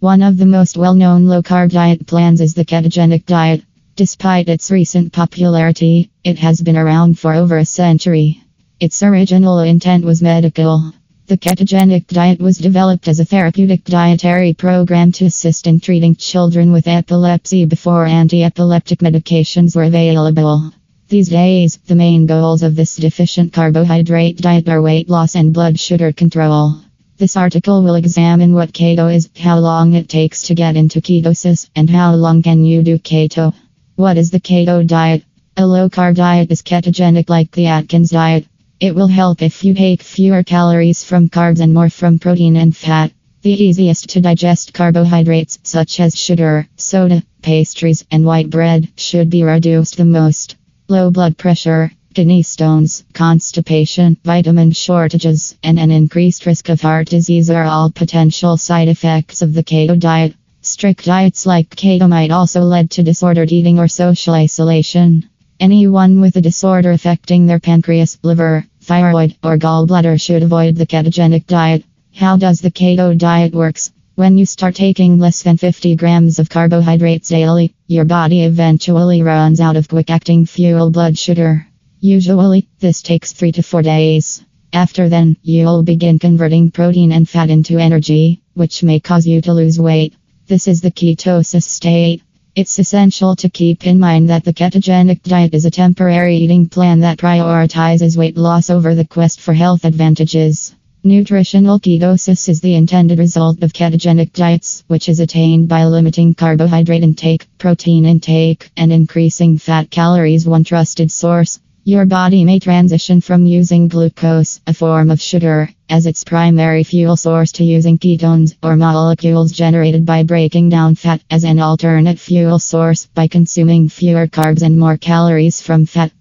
One of the most well known low carb diet plans is the ketogenic diet. Despite its recent popularity, it has been around for over a century. Its original intent was medical. The ketogenic diet was developed as a therapeutic dietary program to assist in treating children with epilepsy before anti epileptic medications were available. These days, the main goals of this deficient carbohydrate diet are weight loss and blood sugar control. This article will examine what keto is, how long it takes to get into ketosis, and how long can you do keto. What is the keto diet? A low carb diet is ketogenic like the Atkins diet. It will help if you take fewer calories from carbs and more from protein and fat. The easiest to digest carbohydrates, such as sugar, soda, pastries, and white bread, should be reduced the most. Low blood pressure, kidney stones, constipation, vitamin shortages, and an increased risk of heart disease are all potential side effects of the keto diet. Strict diets like keto might also lead to disordered eating or social isolation. Anyone with a disorder affecting their pancreas, liver, thyroid, or gallbladder should avoid the ketogenic diet. How does the keto diet works? When you start taking less than 50 grams of carbohydrates daily, your body eventually runs out of quick acting fuel blood sugar. Usually, this takes 3 to 4 days. After then, you'll begin converting protein and fat into energy, which may cause you to lose weight. This is the ketosis state. It's essential to keep in mind that the ketogenic diet is a temporary eating plan that prioritizes weight loss over the quest for health advantages. Nutritional ketosis is the intended result of ketogenic diets, which is attained by limiting carbohydrate intake, protein intake, and increasing fat calories. One trusted source. Your body may transition from using glucose, a form of sugar, as its primary fuel source to using ketones, or molecules generated by breaking down fat, as an alternate fuel source by consuming fewer carbs and more calories from fat.